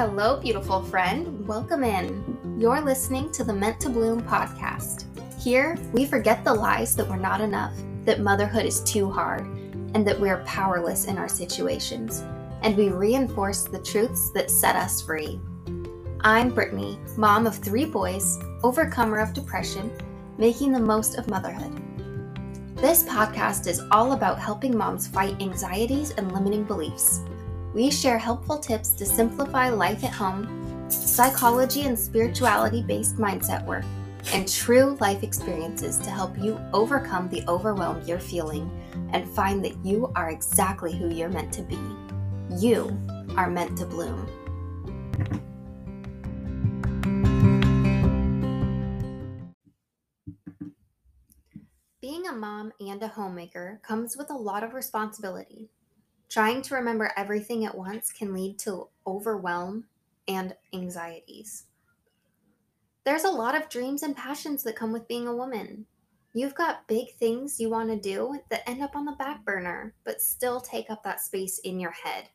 Hello, beautiful friend. Welcome in. You're listening to the Meant to Bloom podcast. Here, we forget the lies that we're not enough, that motherhood is too hard, and that we're powerless in our situations. And we reinforce the truths that set us free. I'm Brittni, mom of three boys, overcomer of depression, making the most of motherhood. This podcast is all about helping moms fight anxieties and limiting beliefs we share helpful tips to simplify life at home, psychology and spirituality based mindset work, and true life experiences to help you overcome the overwhelm you're feeling and find that you are exactly who you're meant to be. You are meant to bloom. Being a mom and a homemaker comes with a lot of responsibility. Trying to remember everything at once can lead to overwhelm and anxieties. There's a lot of dreams and passions that come with being a woman. You've got big things you want to do that end up on the back burner, but still take up that space in your head.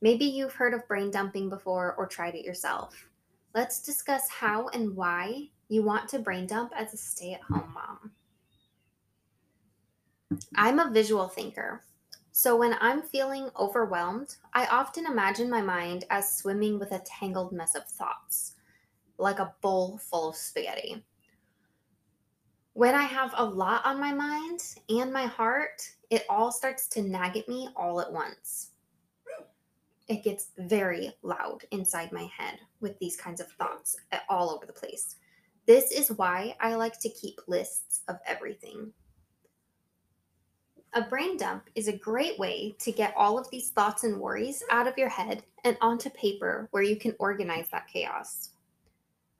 Maybe you've heard of brain dumping before or tried it yourself. Let's discuss how and why you want to brain dump as a stay at home mom. I'm a visual thinker. So when I'm feeling overwhelmed, I often imagine my mind as swimming with a tangled mess of thoughts, like a bowl full of spaghetti. When I have a lot on my mind and my heart, it all starts to nag at me all at once. It gets very loud inside my head with these kinds of thoughts eh, all over the place. This is why I like to keep lists of everything. A brain dump is a great way to get all of these thoughts and worries out of your head and onto paper where you can organize that chaos.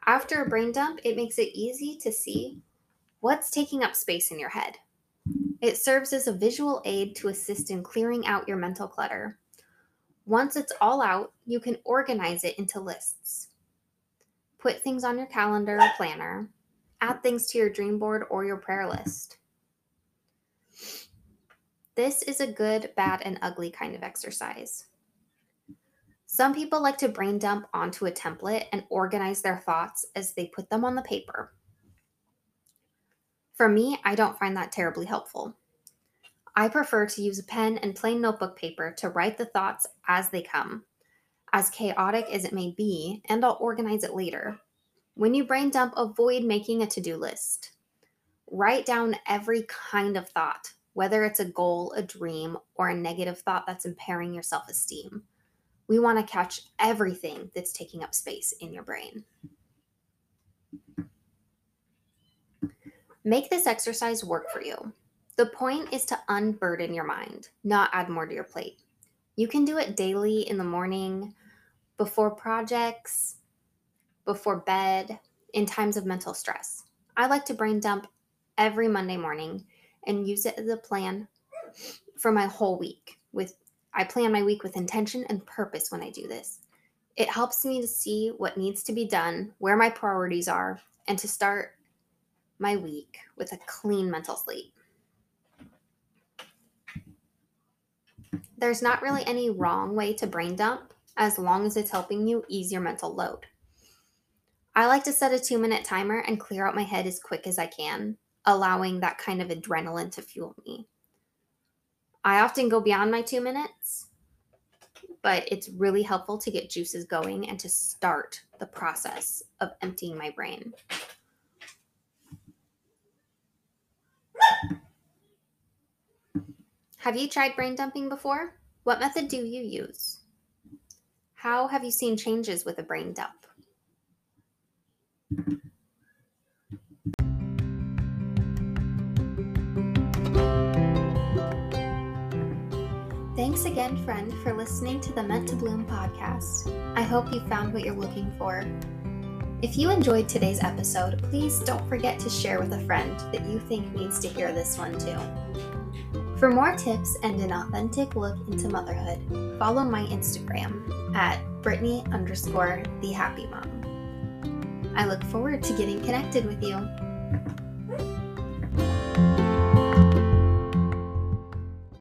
After a brain dump, it makes it easy to see what's taking up space in your head. It serves as a visual aid to assist in clearing out your mental clutter. Once it's all out, you can organize it into lists. Put things on your calendar or planner, add things to your dream board or your prayer list. This is a good, bad, and ugly kind of exercise. Some people like to brain dump onto a template and organize their thoughts as they put them on the paper. For me, I don't find that terribly helpful. I prefer to use a pen and plain notebook paper to write the thoughts as they come, as chaotic as it may be, and I'll organize it later. When you brain dump, avoid making a to do list. Write down every kind of thought, whether it's a goal, a dream, or a negative thought that's impairing your self esteem. We want to catch everything that's taking up space in your brain. Make this exercise work for you. The point is to unburden your mind, not add more to your plate. You can do it daily in the morning, before projects, before bed, in times of mental stress. I like to brain dump every Monday morning and use it as a plan for my whole week with I plan my week with intention and purpose when I do this. It helps me to see what needs to be done, where my priorities are, and to start my week with a clean mental slate. There's not really any wrong way to brain dump as long as it's helping you ease your mental load. I like to set a two minute timer and clear out my head as quick as I can allowing that kind of adrenaline to fuel me. I often go beyond my two minutes, but it's really helpful to get juices going and to start the process of emptying my brain. Have you tried brain dumping before? What method do you use? How have you seen changes with a brain dump? Thanks again, friend, for listening to the Meant to Bloom podcast. I hope you found what you're looking for. If you enjoyed today's episode, please don't forget to share with a friend that you think needs to hear this one too. For more tips and an authentic look into motherhood, follow my Instagram at Brittni underscore the happy mom. I look forward to getting connected with you.